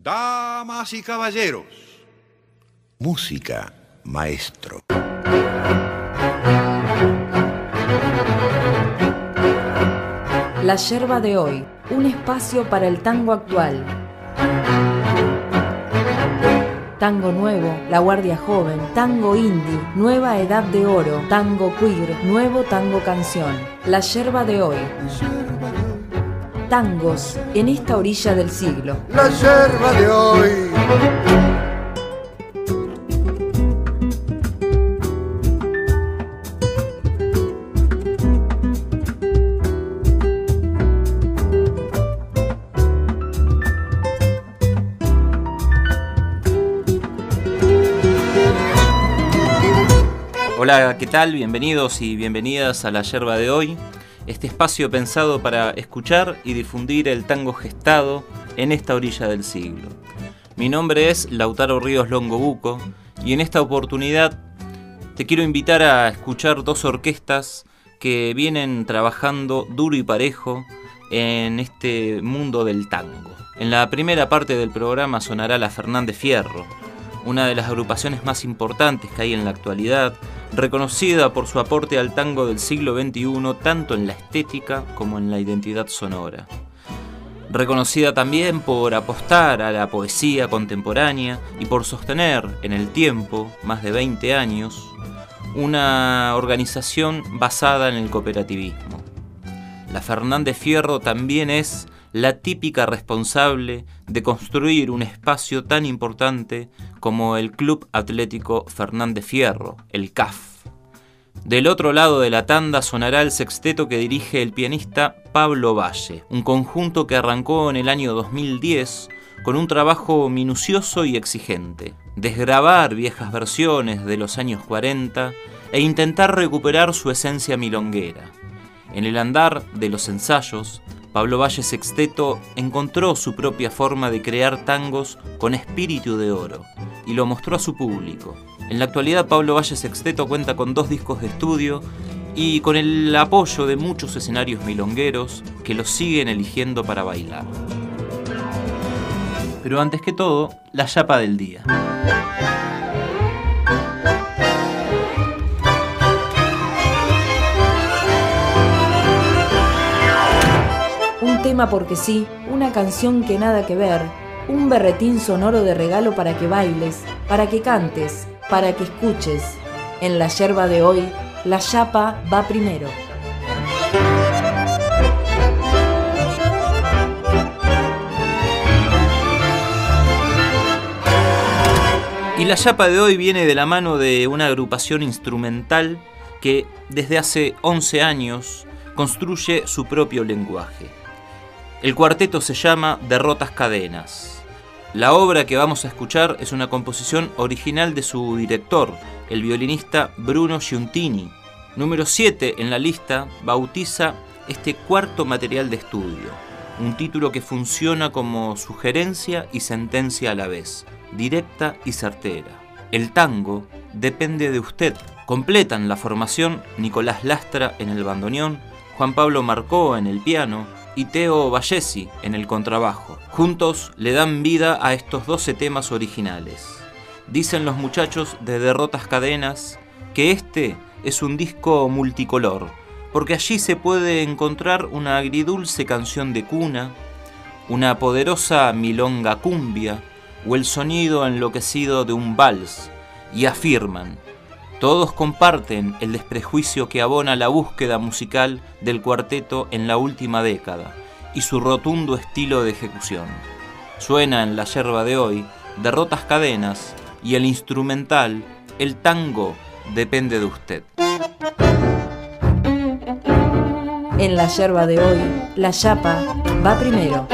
Damas y caballeros, Música, maestro. La yerba de hoy, un espacio para el tango actual. Tango nuevo, La Guardia Joven, tango indie, Nueva Edad de Oro, tango queer, nuevo tango canción. La yerba de hoy. Tangos en esta orilla del siglo. la yerba de hoy. Hola, ¿qué tal? Bienvenidos y bienvenidas a la yerba de hoy, este espacio pensado para escuchar y difundir el tango gestado en esta orilla del siglo. Mi nombre es Lautaro Ríos Longobuco y en esta oportunidad te quiero invitar a escuchar dos orquestas que vienen trabajando duro y parejo en este mundo del tango. En la primera parte del programa sonará la Fernández Fierro, una de las agrupaciones más importantes que hay en la actualidad, reconocida por su aporte al tango del siglo XXI tanto en la estética como en la identidad sonora. Reconocida también por apostar a la poesía contemporánea y por sostener en el tiempo, más de 20 años, una organización basada en el cooperativismo. La Fernández Fierro también es la típica responsable de construir un espacio tan importante como el Club Atlético Fernández Fierro, el CAF. Del otro lado de la tanda sonará el sexteto que dirige el pianista Pablo Valle, un conjunto que arrancó en el año 2010 con un trabajo minucioso y exigente, desgravar viejas versiones de los años 40 e intentar recuperar su esencia milonguera. En el andar de los ensayos, Pablo Valle Sexteto encontró su propia forma de crear tangos con espíritu de oro y lo mostró a su público. En la actualidad Pablo Valle Sexteto cuenta con dos discos de estudio y con el apoyo de muchos escenarios milongueros que los siguen eligiendo para bailar. Pero antes que todo, la chapa del día. Tema porque sí, una canción que nada que ver, un berretín sonoro de regalo para que bailes, para que cantes, para que escuches. En la yerba de hoy, la chapa va primero. Y la chapa de hoy viene de la mano de una agrupación instrumental que desde hace 11 años construye su propio lenguaje. El cuarteto se llama Derrotas Cadenas. La obra que vamos a escuchar es una composición original de su director, el violinista Bruno Giuntini. Número 7 en la lista bautiza este cuarto material de estudio, un título que funciona como sugerencia y sentencia a la vez, directa y certera. El tango depende de usted. Completan la formación Nicolás Lastra en el bandoneón, Juan Pablo Marcó en el piano, y Teo Vallesi en el contrabajo. Juntos le dan vida a estos 12 temas originales. Dicen los muchachos de Derrotas Cadenas que este es un disco multicolor, porque allí se puede encontrar una agridulce canción de cuna, una poderosa milonga cumbia o el sonido enloquecido de un vals, y afirman, todos comparten el desprejuicio que abona la búsqueda musical del cuarteto en la última década y su rotundo estilo de ejecución. Suena en la yerba de hoy Derrotas Cadenas y el instrumental El tango depende de usted. En la yerba de hoy, la chapa va primero.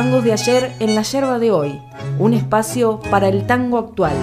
Tangos de ayer en la yerba de hoy, un espacio para el tango actual.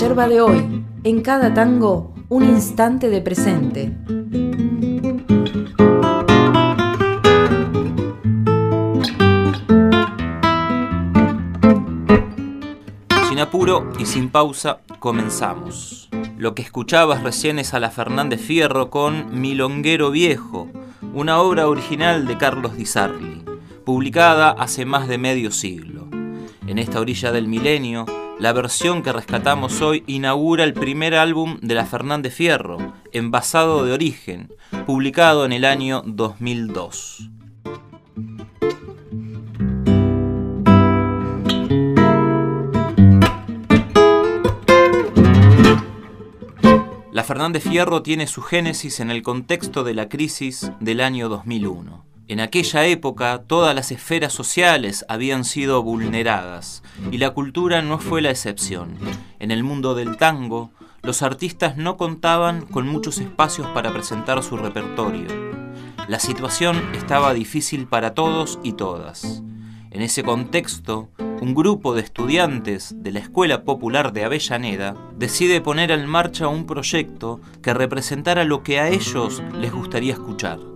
Yerba de hoy, en cada tango, un instante de presente. Sin apuro y sin pausa, comenzamos. Lo que escuchabas recién es a la Fernández Fierro con Milonguero Viejo, una obra original de Carlos Di Sarli, publicada hace más de medio siglo. En esta orilla del milenio, la versión que rescatamos hoy inaugura el primer álbum de la Fernández Fierro, Envasado de Origen, publicado en el año 2002. La Fernández Fierro tiene su génesis en el contexto de la crisis del año 2001. En aquella época todas las esferas sociales habían sido vulneradas y la cultura no fue la excepción. En el mundo del tango, los artistas no contaban con muchos espacios para presentar su repertorio. La situación estaba difícil para todos y todas. En ese contexto, un grupo de estudiantes de la Escuela Popular de Avellaneda decide poner en marcha un proyecto que representara lo que a ellos les gustaría escuchar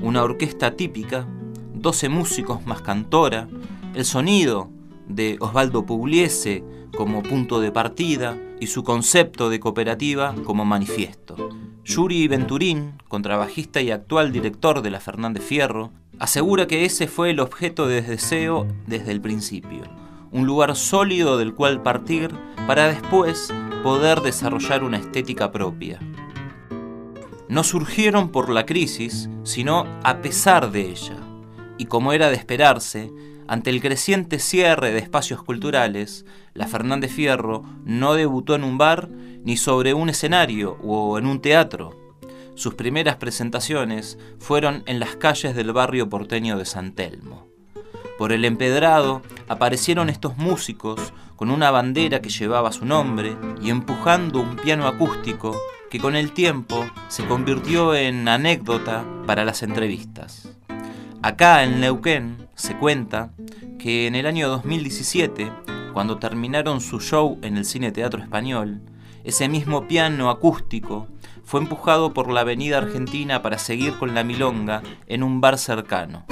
una orquesta típica, 12 músicos más cantora, el sonido de Osvaldo Pugliese como punto de partida y su concepto de cooperativa como manifiesto. Yuri Venturín, contrabajista y actual director de la Fernández Fierro, asegura que ese fue el objeto de deseo desde el principio, un lugar sólido del cual partir para después poder desarrollar una estética propia no surgieron por la crisis, sino a pesar de ella. Y como era de esperarse, ante el creciente cierre de espacios culturales, la Fernández Fierro no debutó en un bar ni sobre un escenario o en un teatro. sus primeras presentaciones fueron en las calles del barrio porteño de San Telmo. Por el empedrado aparecieron estos músicos con una bandera que llevaba su nombre y empujando un piano acústico que con el tiempo se convirtió en anécdota para las entrevistas. Acá en Neuquén se cuenta que en el año 2017, cuando terminaron su show en el Cine Teatro Español, ese mismo piano acústico fue empujado por la avenida Argentina para seguir con la milonga en un bar cercano.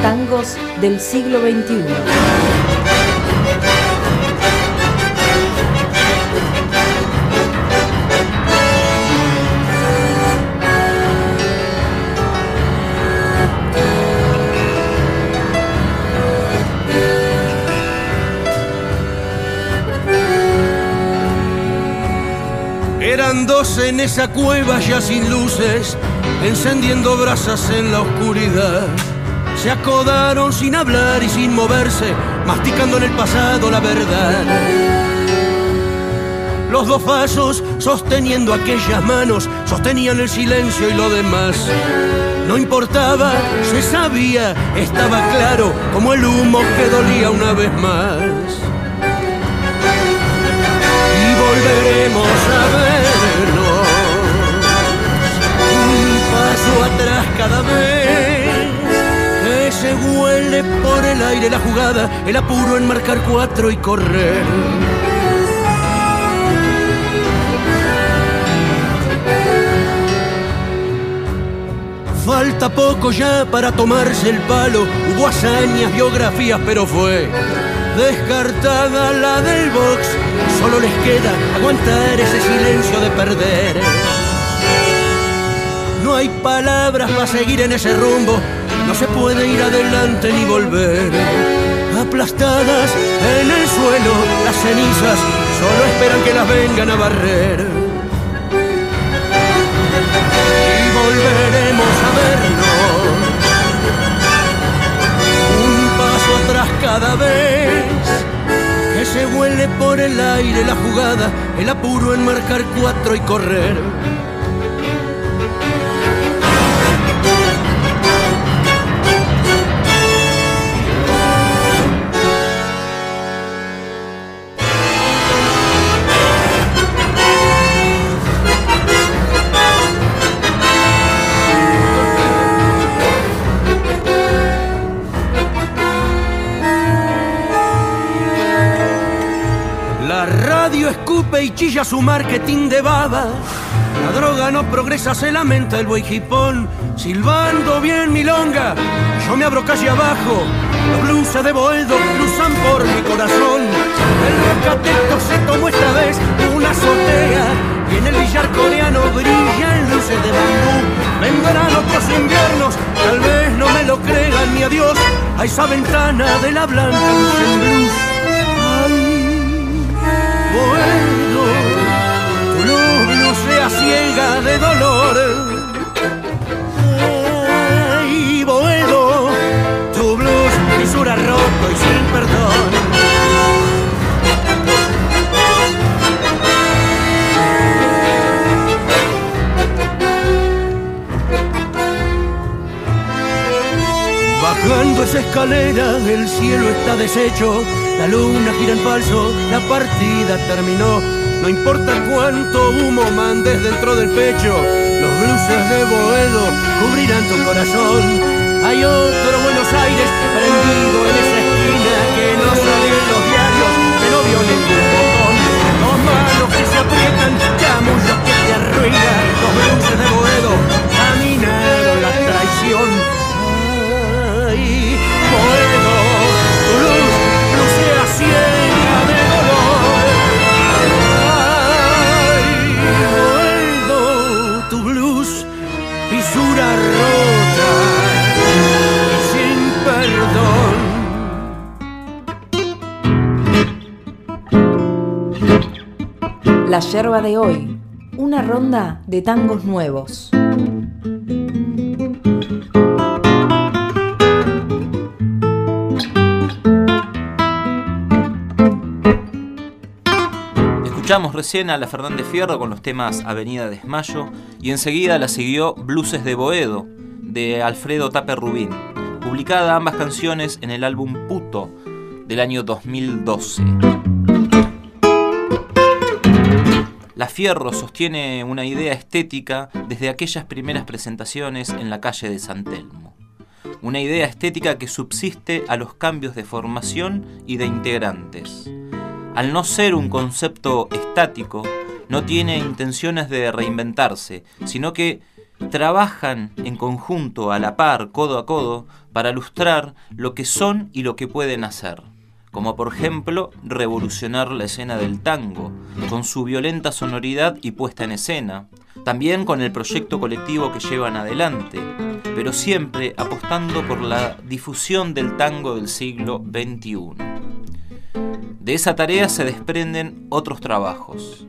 Tangos del siglo XXI. Eran dos en esa cueva ya sin luces, encendiendo brasas en la oscuridad. Se acodaron sin hablar y sin moverse, masticando en el pasado la verdad. Los dos pasos sosteniendo aquellas manos, sostenían el silencio y lo demás. No importaba, se sabía, estaba claro, como el humo que dolía una vez más. Y volveremos a vernos, cada vez que se huele por el aire la jugada, el apuro en marcar cuatro y correr. Falta poco ya para tomarse el palo. Hubo hazañas, biografías, pero fue descartada la del box. Solo les queda aguantar ese silencio de perder. No hay palabras para seguir en ese rumbo. No se puede ir adelante ni volver. Aplastadas en el suelo, las cenizas solo esperan que las vengan a barrer. Y volveremos a vernos. Un paso atrás cada vez que se huele por el aire la jugada, el apuro en marcar cuatro y correr. Escupe y chilla su marketing de baba. La droga no progresa, se lamenta el buey jipón. Silbando bien milonga, yo me abro calle abajo. Los blues de Boedo cruzan por mi corazón. El rocateto se tomó esta vez una azotea. Y en el billar coreano brillan luces de bambú. Vendrán otros inviernos, tal vez no me lo crean ni a Dios. A esa ventana de la blanca luz en blues. Bueno, tu luz sea ciega de dolor. Ay, Boedo, tu blues fisura roto y sin perdón. Bajando esa escalera, el cielo está deshecho, la luna gira en falso, la partida terminó. No importa cuánto humo mandes dentro del pecho, los blues de Boedo cubrirán tu corazón. Hay otro Buenos Aires prendido en esa esquina que no sale en los diarios, que no vio ningún botón. Dos manos que se aprietan, chamullos que te arruina. Los de Boedo La yerba de hoy. Una ronda de tangos nuevos. Escuchamos recién a la Fernández Fierro con los temas Avenida Desmayo y enseguida la siguió Blues de Boedo de Alfredo Taper Rubín, publicada ambas canciones en el álbum Puto del año 2012. Fierro sostiene una idea estética desde aquellas primeras presentaciones en la calle de San Telmo. Una idea estética que subsiste a los cambios de formación y de integrantes. Al no ser un concepto estático, no tiene intenciones de reinventarse, sino que trabajan en conjunto, a la par, codo a codo, para ilustrar lo que son y lo que pueden hacer como por ejemplo revolucionar la escena del tango, con su violenta sonoridad y puesta en escena, también con el proyecto colectivo que llevan adelante, pero siempre apostando por la difusión del tango del siglo XXI. De esa tarea se desprenden otros trabajos,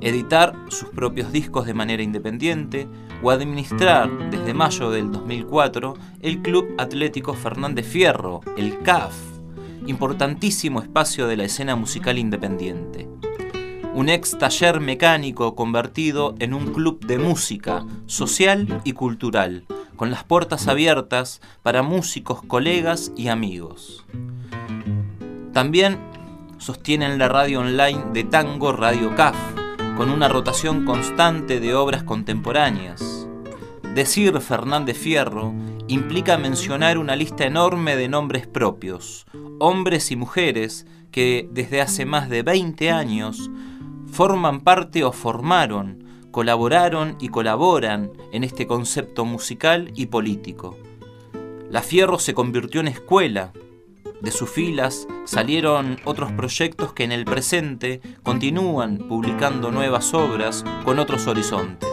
editar sus propios discos de manera independiente o administrar desde mayo del 2004 el Club Atlético Fernández Fierro, el CAF, importantísimo espacio de la escena musical independiente. Un ex taller mecánico convertido en un club de música social y cultural, con las puertas abiertas para músicos, colegas y amigos. También sostienen la radio online de tango Radio CAF, con una rotación constante de obras contemporáneas. Decir Fernández Fierro implica mencionar una lista enorme de nombres propios, hombres y mujeres que desde hace más de 20 años forman parte o formaron, colaboraron y colaboran en este concepto musical y político. La Fierro se convirtió en escuela. De sus filas salieron otros proyectos que en el presente continúan publicando nuevas obras con otros horizontes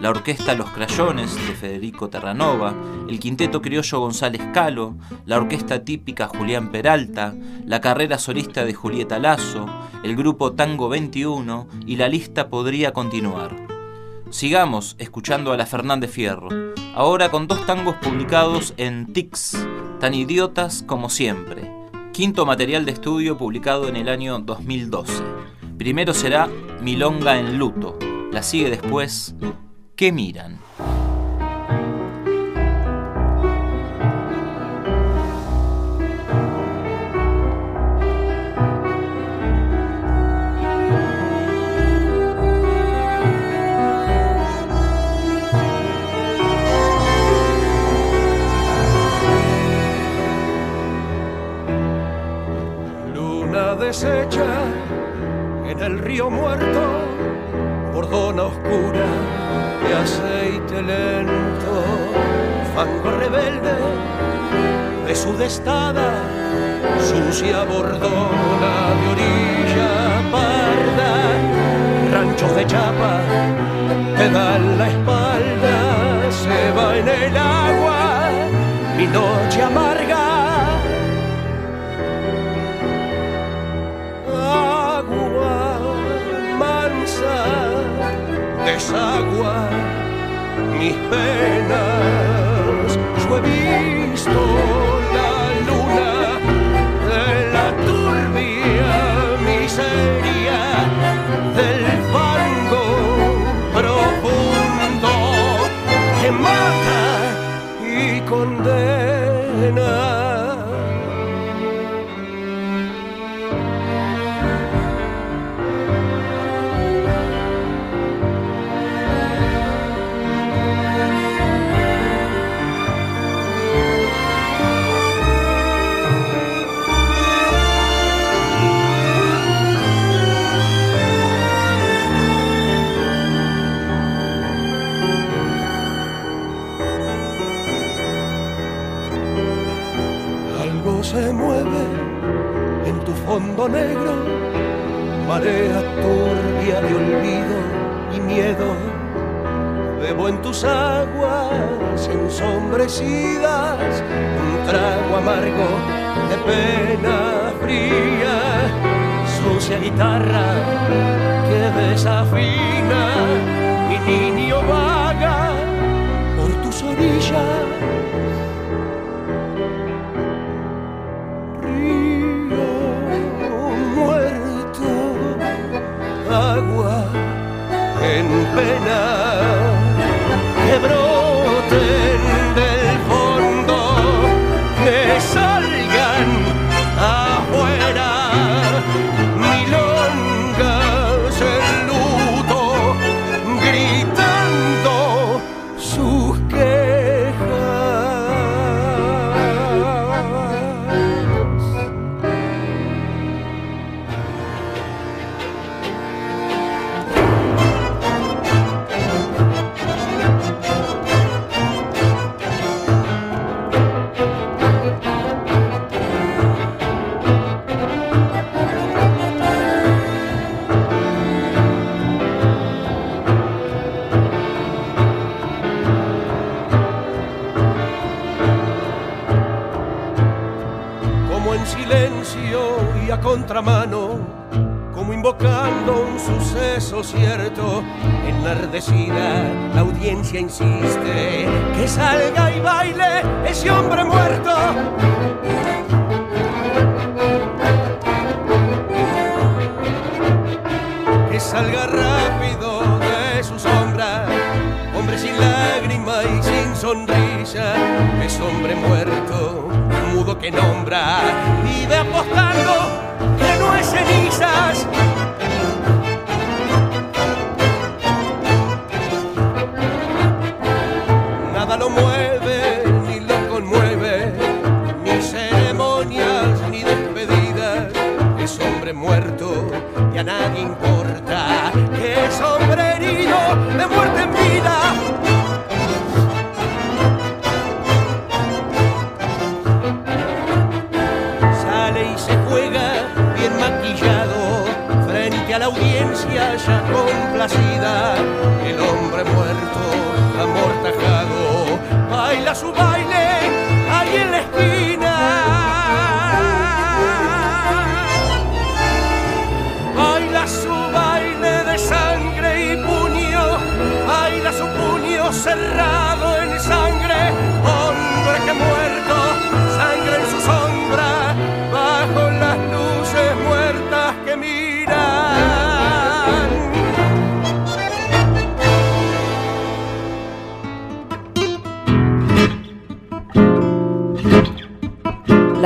la orquesta Los Crayones de Federico Terranova, el quinteto criollo González Calo, la orquesta típica Julián Peralta, la carrera solista de Julieta Lazo, el grupo Tango 21 y la lista podría continuar. Sigamos escuchando a la Fernández Fierro, ahora con dos tangos publicados en Tix, tan idiotas como siempre. Quinto material de estudio publicado en el año 2012. Primero será Milonga en Luto, la sigue después ¿Qué miran? Luna deshecha en el río muerto, bordona oscura de aceite lento, fango rebelde de su destada, sucia bordona de orilla parda, ranchos de chapa te dan la espalda, se va en el agua mi noche amarga. Desagua mis penas. Yo he visto negro, marea turbia de olvido y miedo. Bebo en tus aguas ensombrecidas un trago amargo de pena fría, sucia guitarra que desafina, mi niño vaga por tus orillas agua en pena. Quebró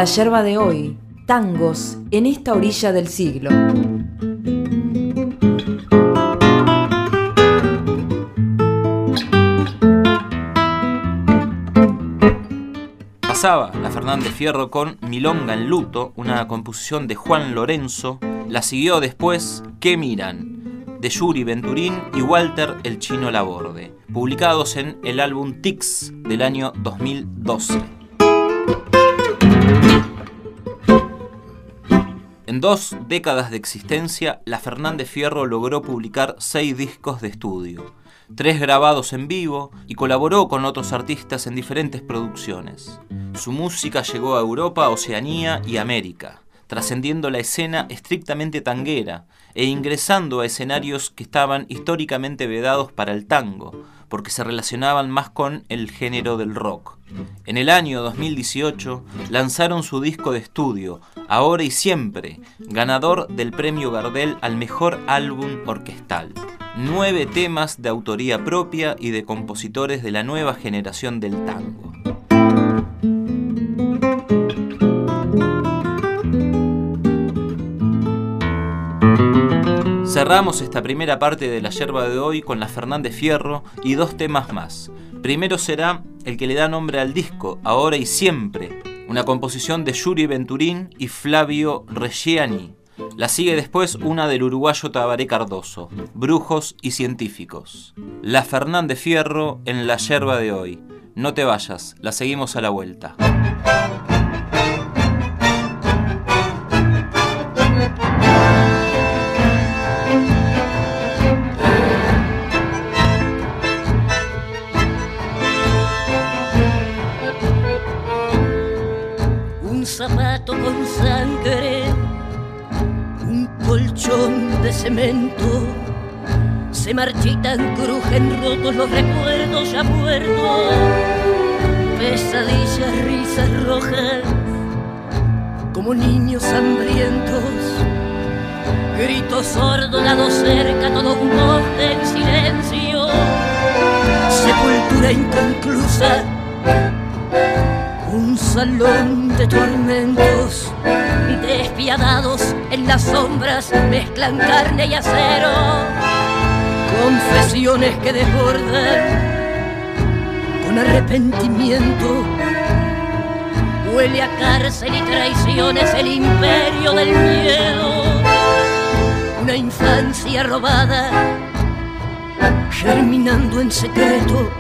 La yerba de hoy, tangos en esta orilla del siglo. Pasaba la Fernández Fierro con Milonga en Luto, una composición de Juan Lorenzo. La siguió después ¿Qué miran? de Yuri Venturín y Walter el Chino Laborde, publicados en el álbum Tix del año 2012. En dos décadas de existencia, la Fernández Fierro logró publicar seis discos de estudio, tres grabados en vivo y colaboró con otros artistas en diferentes producciones. Su música llegó a Europa, Oceanía y América, trascendiendo la escena estrictamente tanguera e ingresando a escenarios que estaban históricamente vedados para el tango, porque se relacionaban más con el género del rock. En el año 2018 lanzaron su disco de estudio, Ahora y Siempre, ganador del premio Gardel al mejor álbum orquestal. Nueve temas de autoría propia y de compositores de la nueva generación del tango. Cerramos esta primera parte de la yerba de hoy con la Fernández Fierro y dos temas más. Primero será el que le da nombre al disco, Ahora y Siempre, una composición de Yuri Venturín y Flavio Reggiani. La sigue después una del uruguayo Tabaré Cardoso, Brujos y Científicos. La Fernández Fierro en la yerba de hoy. No te vayas, la seguimos a la vuelta. De cemento. Se marchitan, crujen rotos los recuerdos ya muertos, pesadillas, risas rojas, como niños hambrientos. Grito sordo, lado cerca, todo un bosque en silencio, sepultura inconclusa un salón de tormentos, despiadados en las sombras, mezclan carne y acero, confesiones que desbordan con arrepentimiento. Huele a cárcel y traiciones el imperio del miedo, una infancia robada, germinando en secreto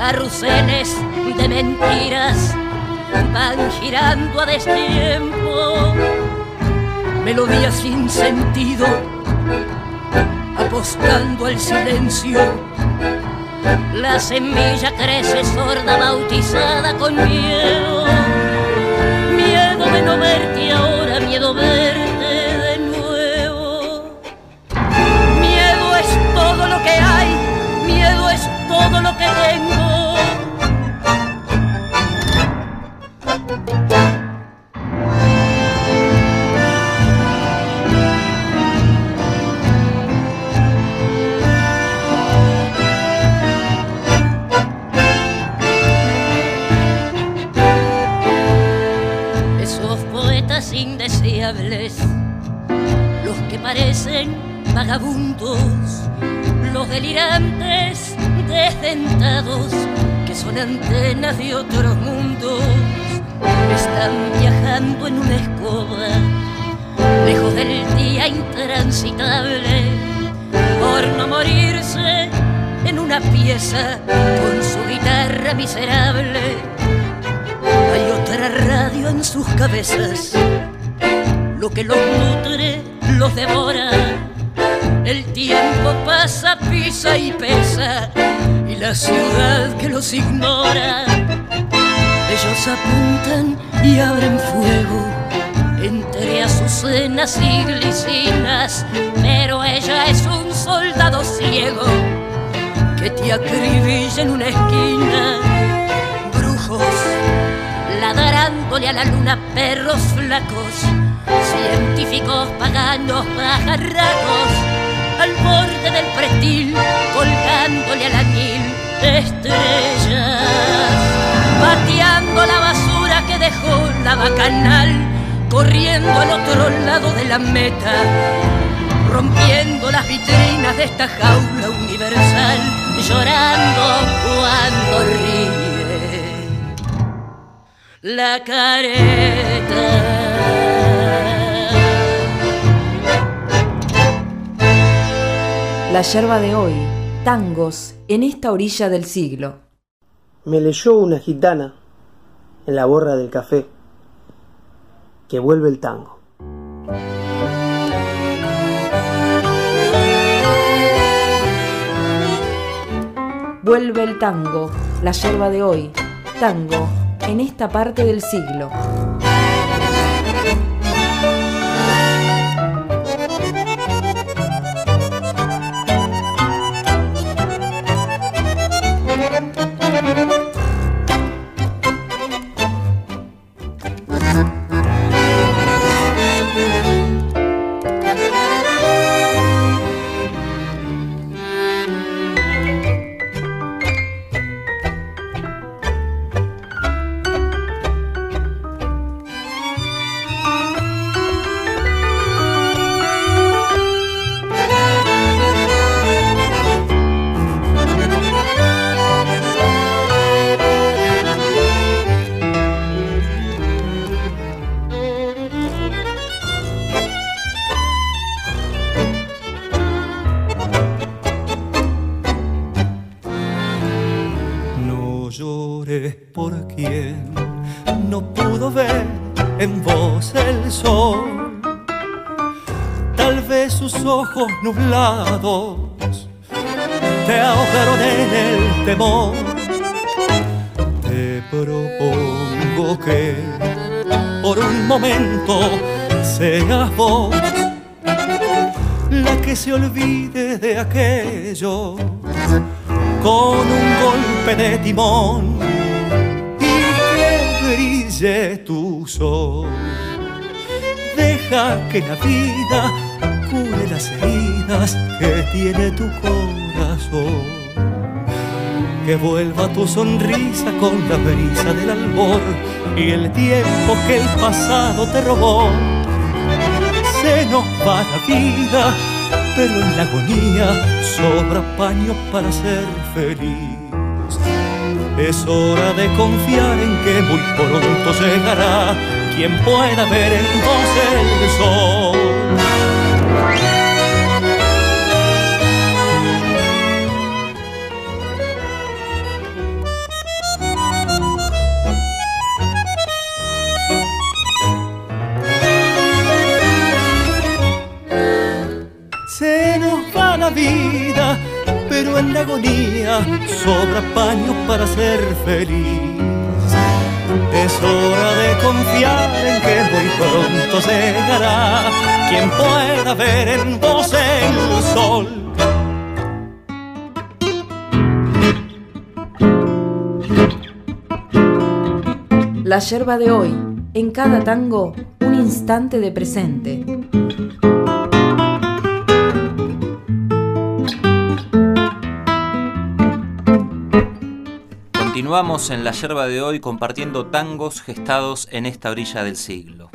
carruseles de mentiras van girando a destiempo, melodías sin sentido, apostando al silencio. La semilla crece sorda, bautizada con miedo, lo que los nutre los devora. El tiempo pasa, pisa y pesa, y la ciudad que los ignora. Ellos apuntan y abren fuego entre azucenas y glicinas, pero ella es un soldado ciego que te acribilla en una esquina. Brujos ladrándole a la luna, flacos, científicos paganos, pajarracos, al borde del prestil, colgándole al añil estrellas, pateando la basura que dejó la bacanal, corriendo al otro lado de la meta, rompiendo las vitrinas de esta jaula universal, llorando cuando ríe la careta. La yerba de hoy, tangos en esta orilla del siglo. Me leyó una gitana en la borra del café que vuelve el tango. Vuelve el tango, la yerba de hoy, tango en esta parte del siglo. Temor. Te propongo que por un momento seas vos la que se olvide de aquello con un golpe de timón y que brille tu sol. Deja que la vida cure las heridas que tiene tu corazón. Que vuelva tu sonrisa con la brisa del albor y el tiempo que el pasado te robó. Se nos va la vida, pero en la agonía sobra paño para ser feliz. Es hora de confiar en que muy pronto llegará quien pueda ver en vos el sol. Agonía sobra paño para ser feliz. Es hora de confiar en que muy pronto llegará quien pueda ver en vos el sol. La yerba de hoy, en cada tango, un instante de presente. Continuamos en la yerba de hoy compartiendo tangos gestados en esta orilla del siglo.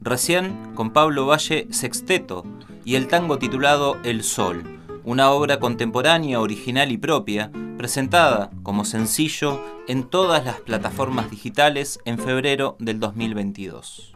Recién con Pablo Valle Sexteto y el tango titulado El Sol, una obra contemporánea, original y propia, presentada como sencillo en todas las plataformas digitales en febrero del 2022.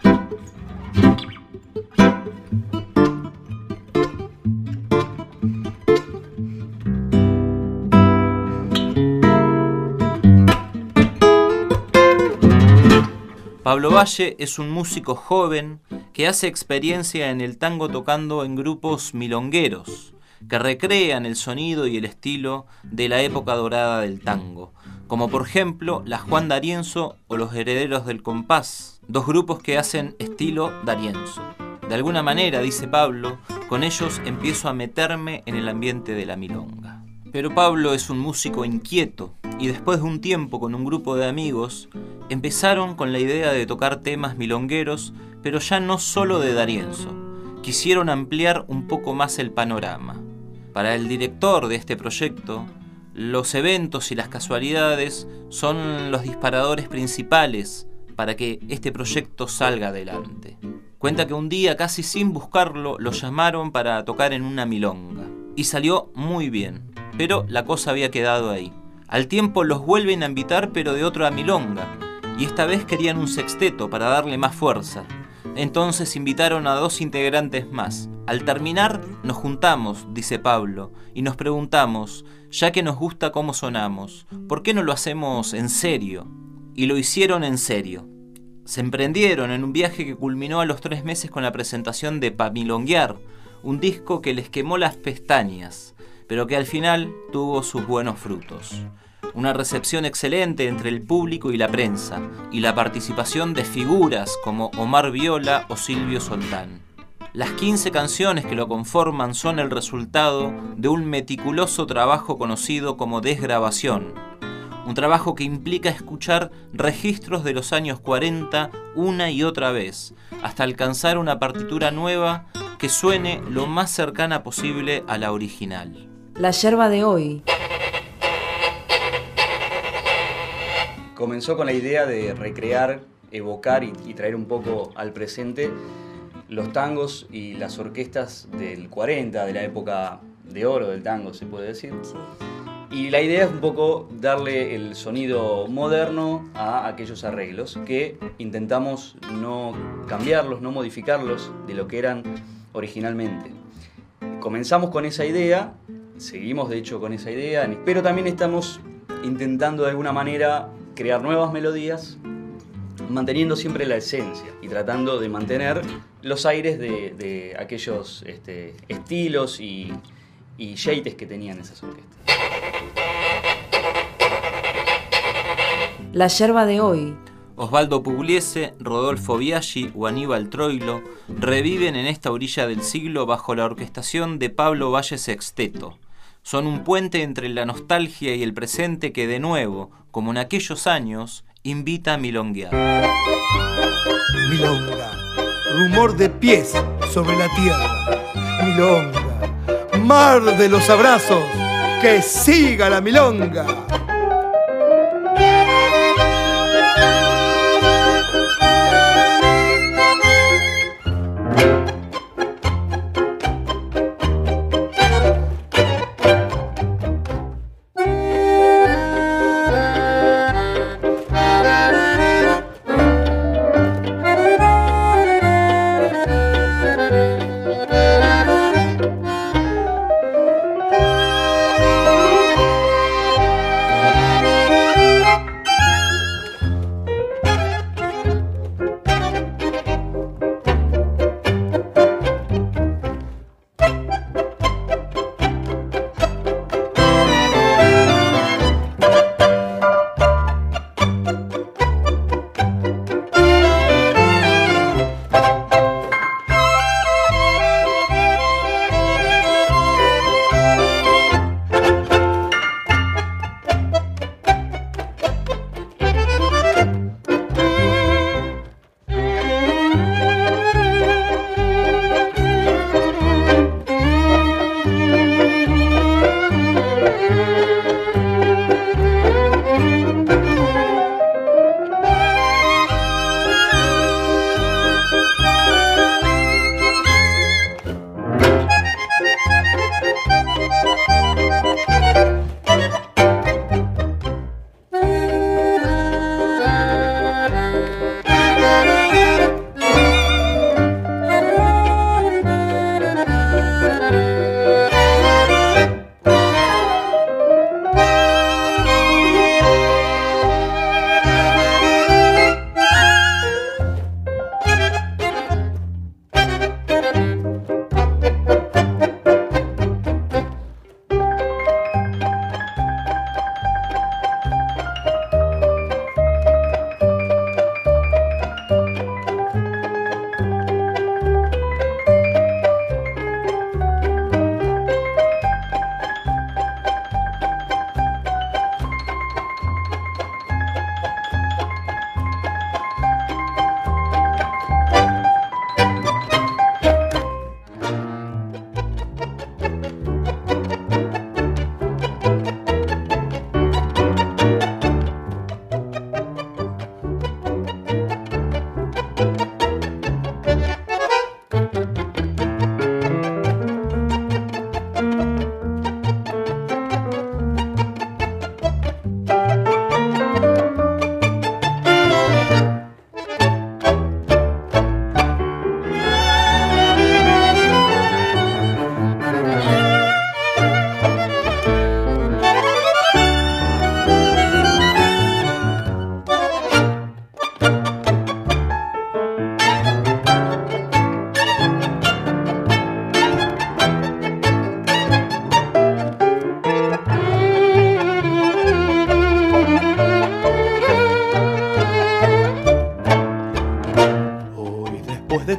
Pablo Valle es un músico joven que hace experiencia en el tango tocando en grupos milongueros, que recrean el sonido y el estilo de la época dorada del tango, como por ejemplo la Juan D'Arienzo o los Herederos del Compás, dos grupos que hacen estilo D'Arienzo. De alguna manera, dice Pablo, con ellos empiezo a meterme en el ambiente de la milonga. Pero Pablo es un músico inquieto y después de un tiempo con un grupo de amigos, empezaron con la idea de tocar temas milongueros, pero ya no solo de D'Arienzo. Quisieron ampliar un poco más el panorama. Para el director de este proyecto, los eventos y las casualidades son los disparadores principales para que este proyecto salga adelante. Cuenta que un día, casi sin buscarlo, lo llamaron para tocar en una milonga. Y salió muy bien, pero la cosa había quedado ahí. Al tiempo los vuelven a invitar pero de otra milonga, y esta vez querían un sexteto para darle más fuerza. Entonces invitaron a dos integrantes más. Al terminar, nos juntamos, dice Pablo, y nos preguntamos, ya que nos gusta cómo sonamos, ¿por qué no lo hacemos en serio? Y lo hicieron en serio. Se emprendieron en un viaje que culminó a los tres meses con la presentación de Pamilonguear, un disco que les quemó las pestañas, pero que al final tuvo sus buenos frutos una recepción excelente entre el público y la prensa, y la participación de figuras como Omar Viola o Silvio Soltán. Las 15 canciones que lo conforman son el resultado de un meticuloso trabajo conocido como desgrabación, un trabajo que implica escuchar registros de los años 40 una y otra vez, hasta alcanzar una partitura nueva que suene lo más cercana posible a la original. La yerba de hoy comenzó con la idea de recrear, evocar y, traer un poco al presente los tangos y las orquestas del 40, de la época de oro del tango, se puede decir. Y la idea es un poco darle el sonido moderno a aquellos arreglos que intentamos no cambiarlos, no modificarlos de lo que eran originalmente. Comenzamos con esa idea, seguimos de hecho con esa idea, pero también estamos intentando de alguna manera crear nuevas melodías, manteniendo siempre la esencia y tratando de mantener los aires de, aquellos este, estilos y, y que tenían esas orquestas. La yerba de hoy. Osvaldo Pugliese, Rodolfo Biaggi o Aníbal Troilo reviven en esta orilla del siglo bajo la orquestación de Pablo Valle Sexteto son un puente entre la nostalgia y el presente que de nuevo, como en aquellos años, invita a milonguear. Milonga, rumor de pies sobre la tierra. Milonga, mar de los abrazos, que siga la milonga.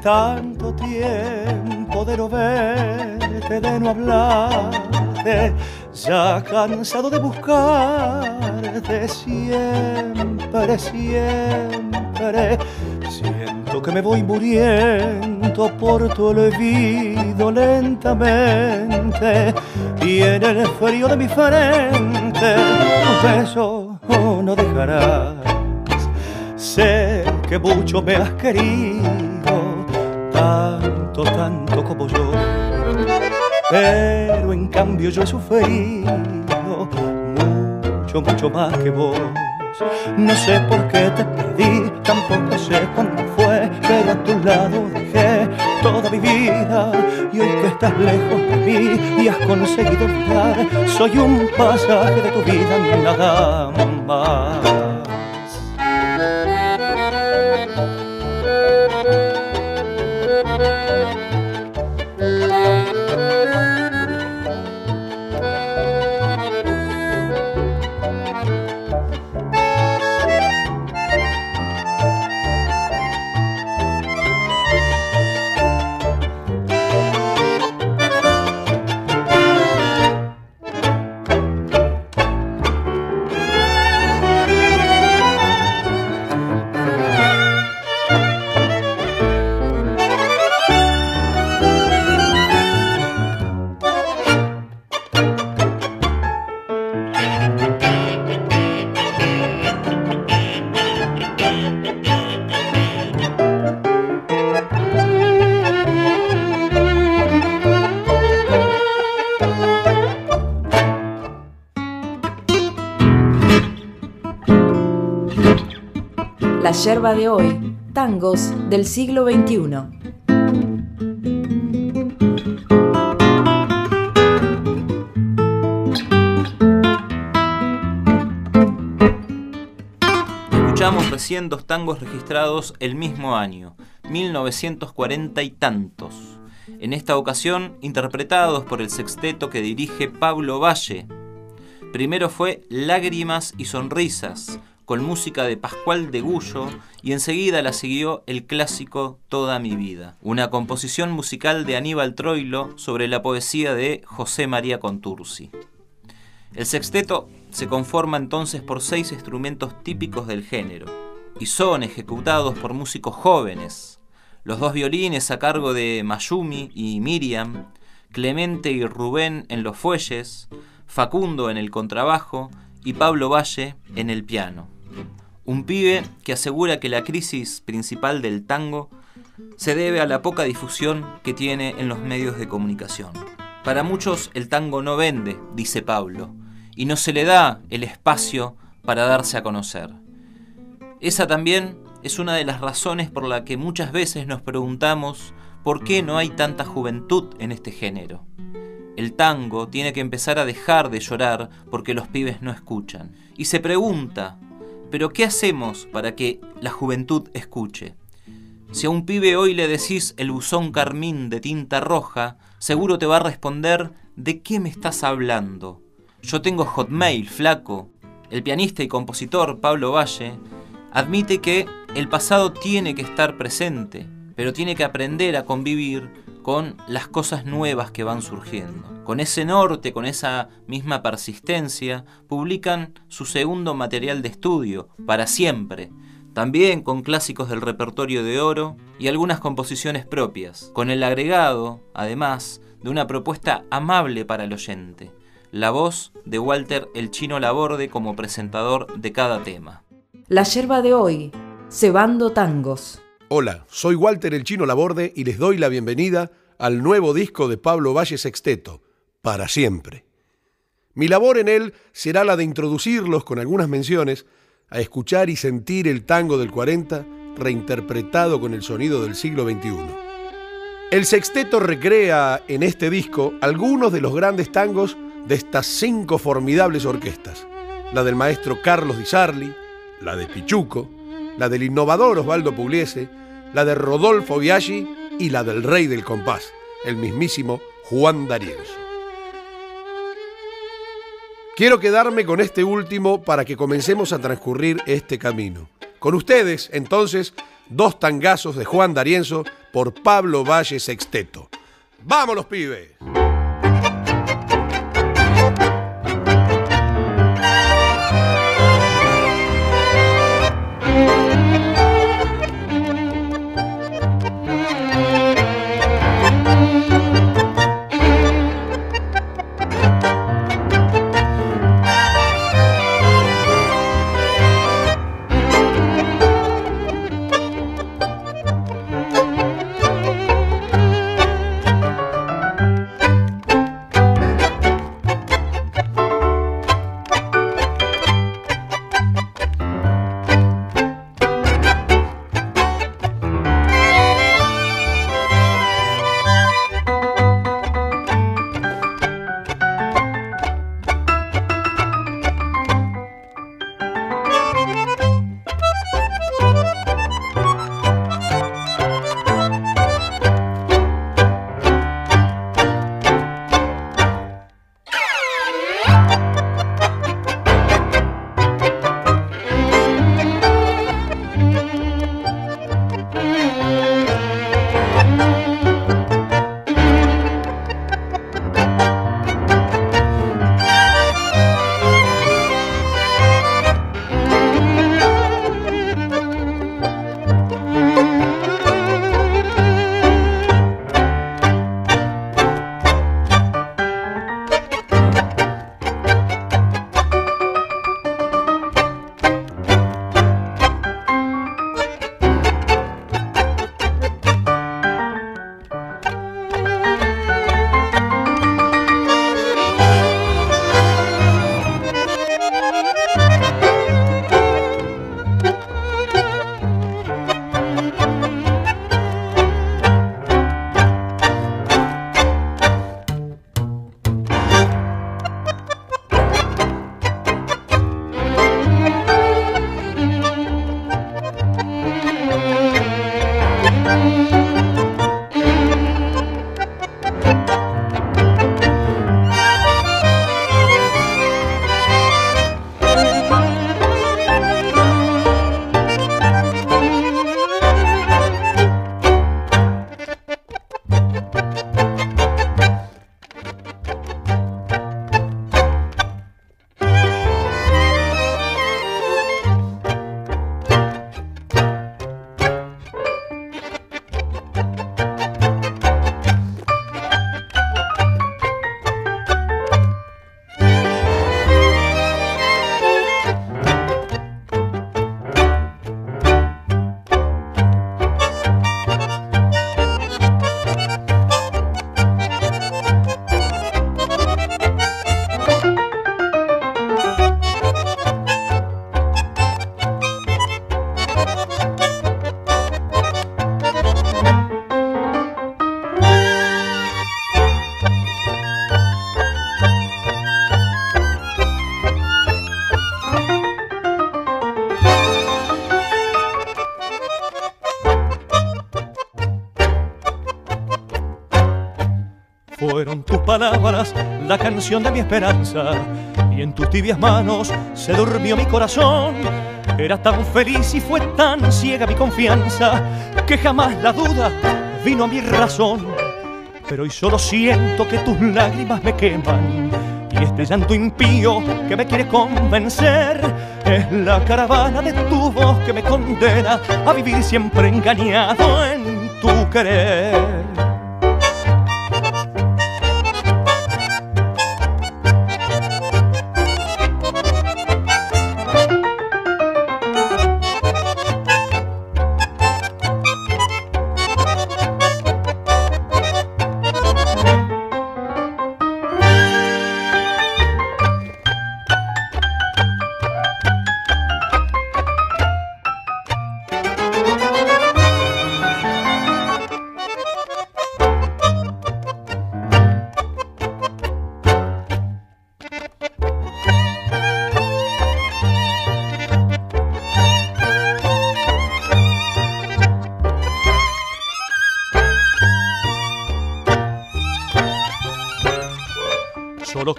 Tanto tiempo de no verte, de no hablarte, ya cansado de buscarte siempre, siempre. Siento que me voy muriendo por tu olvido lentamente y en el frío de mi frente tu beso no dejarás. Sé que mucho me has querido, tanto, tanto como yo. Pero en cambio yo he sufrido mucho, mucho más que vos. No sé por qué te perdí, tampoco sé cuándo fue, pero a tu lado dejé toda mi vida. Y hoy que estás lejos de mí y has conseguido olvidar, soy un pasaje de tu vida, nada más. Yerba de hoy, tangos del siglo XXI. Escuchamos recién dos tangos registrados el mismo año, 1940 y tantos. En esta ocasión interpretados por el sexteto que dirige Pablo Valle. Primero fue Lágrimas y Sonrisas, con música de Pascual de Gullo y enseguida la siguió el clásico Toda mi vida, una composición musical de Aníbal Troilo sobre la poesía de José María Contursi. El sexteto se conforma entonces por seis instrumentos típicos del género y son ejecutados por músicos jóvenes. Los dos violines a cargo de Mayumi y Miriam, Clemente y Rubén en los fuelles, Facundo en el contrabajo y Pablo Valle en el piano. Un pibe que asegura que la crisis principal del tango se debe a la poca difusión que tiene en los medios de comunicación. Para muchos el tango no vende, dice Pablo, y no se le da el espacio para darse a conocer. Esa también es una de las razones por la que muchas veces nos preguntamos por qué no hay tanta juventud en este género. El tango tiene que empezar a dejar de llorar porque los pibes no escuchan. Y se pregunta, ¿pero qué hacemos para que la juventud escuche? Si a un pibe hoy le decís el buzón carmín de tinta roja, seguro te va a responder, ¿de qué me estás hablando? Yo tengo Hotmail, flaco. El pianista y compositor Pablo Valle admite que el pasado tiene que estar presente, pero tiene que aprender a convivir con las cosas nuevas que van surgiendo. Con ese norte, con esa misma persistencia, publican su segundo material de estudio, Para siempre, también con clásicos del repertorio de oro y algunas composiciones propias, con el agregado, además, de una propuesta amable para el oyente, la voz de Walter el Chino Laborde como presentador de cada tema. La yerba de hoy, cebando tangos. Hola, soy Walter el Chino Laborde y les doy la bienvenida al nuevo disco de Pablo Valle Sexteto, Para Siempre. Mi labor en él será la de introducirlos con algunas menciones a escuchar y sentir el tango del 40 reinterpretado con el sonido del siglo XXI. El sexteto recrea en este disco algunos de los grandes tangos de estas cinco formidables orquestas, la del maestro Carlos Di Sarli, la de Pichuco, la del innovador Osvaldo Pugliese, la de Rodolfo Biaggi y la del rey del compás, el mismísimo Juan D'Arienzo. Quiero quedarme con este último para que comencemos a transcurrir este camino. Con ustedes, entonces, Dos tangazos de Juan D'Arienzo por Pablo Valle Sexteto. ¡Vamos los pibes! De mi esperanza y en tus tibias manos se durmió mi corazón. Era tan feliz y fue tan ciega mi confianza que jamás la duda vino a mi razón. Pero hoy solo siento que tus lágrimas me queman y este llanto impío que me quiere convencer es la caravana de tu voz que me condena a vivir siempre engañado en tu querer.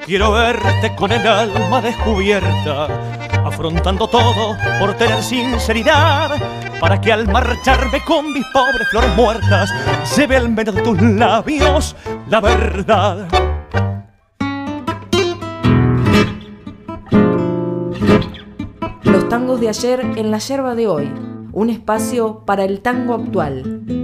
Quiero verte con el alma descubierta, afrontando todo por tener sinceridad, para que al marcharme con mis pobres flores muertas, lleve al medio de tus labios la verdad. Los tangos de ayer en la yerba de hoy, un espacio para el tango actual.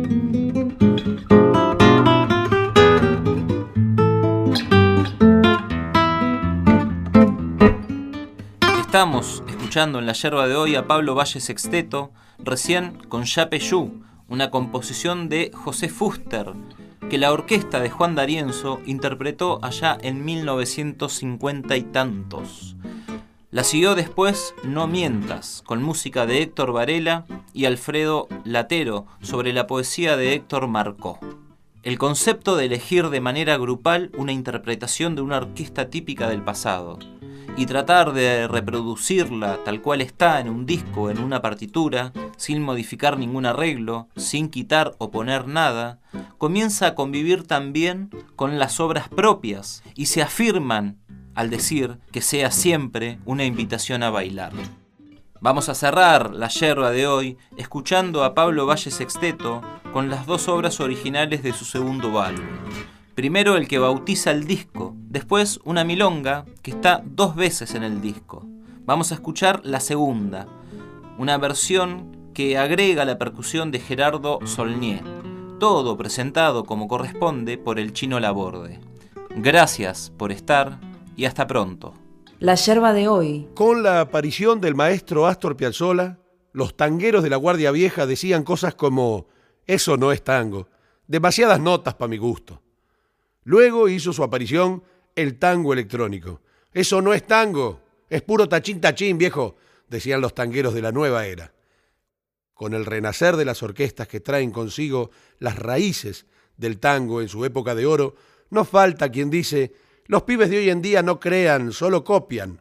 Estamos escuchando en la yerba de hoy a Pablo Valle Sexteto, recién con Yapeyú, una composición de José Fuster, que la orquesta de Juan D'Arienzo interpretó allá en 1950 y tantos. La siguió después No Mientas, con música de Héctor Varela y Alfredo Latero sobre la poesía de Héctor Marcó. El concepto de elegir de manera grupal una interpretación de una orquesta típica del pasado y tratar de reproducirla tal cual está en un disco, en una partitura, sin modificar ningún arreglo, sin quitar o poner nada, comienza a convivir también con las obras propias y se afirman al decir que sea siempre una invitación a bailar. Vamos a cerrar la yerba de hoy escuchando a Pablo Valle Sexteto con las dos obras originales de su segundo álbum. Primero el que bautiza el disco, después una milonga que está dos veces en el disco. Vamos a escuchar la segunda, una versión que agrega la percusión de Gerardo Solnier, todo presentado como corresponde por el chino Laborde. Gracias por estar y hasta pronto. La yerba de hoy. Con la aparición del maestro Astor Piazzolla, los tangueros de la Guardia Vieja decían cosas como, eso no es tango, demasiadas notas para mi gusto. Luego hizo su aparición el tango electrónico. Eso no es tango, es puro tachín tachín, viejo, decían los tangueros de la nueva era. Con el renacer de las orquestas que traen consigo las raíces del tango en su época de oro, no falta quien dice, los pibes de hoy en día no crean, solo copian.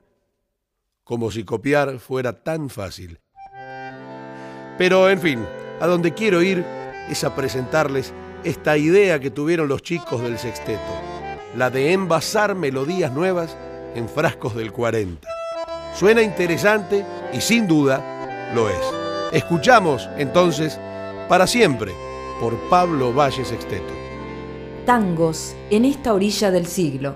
Como si copiar fuera tan fácil. Pero, en fin, a donde quiero ir es a presentarles esta idea que tuvieron los chicos del sexteto, la de envasar melodías nuevas en frascos del 40. Suena interesante y sin duda lo es. Escuchamos entonces para siempre por Pablo Valle Sexteto. Tangos en esta orilla del siglo.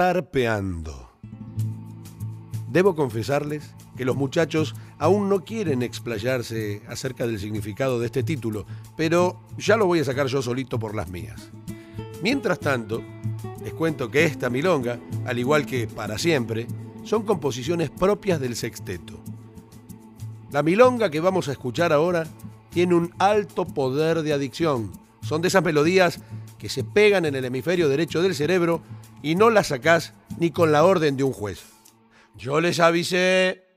Tarpeando. Debo confesarles que los muchachos aún no quieren explayarse acerca del significado de este título, pero ya lo voy a sacar yo solito por las mías. Mientras tanto, les cuento que esta milonga, al igual que Para Siempre, son composiciones propias del sexteto. La milonga que vamos a escuchar ahora tiene un alto poder de adicción. Son de esas melodías que se pegan en el hemisferio derecho del cerebro y no las sacás ni con la orden de un juez. Yo les avisé.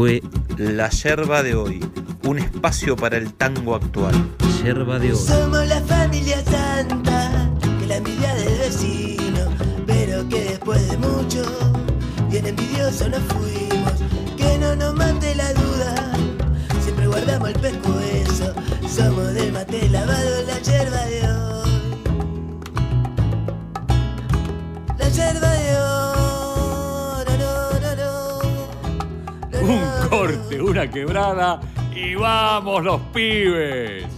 Fue La Yerba de hoy, un espacio para el tango actual. Yerba de hoy. Somos la familia santa, que la envidia del vecino, pero que después de mucho, bien envidioso nos fuimos, que no nos mate la duda, siempre guardamos el pescuezo, somos del mate lavado, la yerba quebrada y vamos los pibes.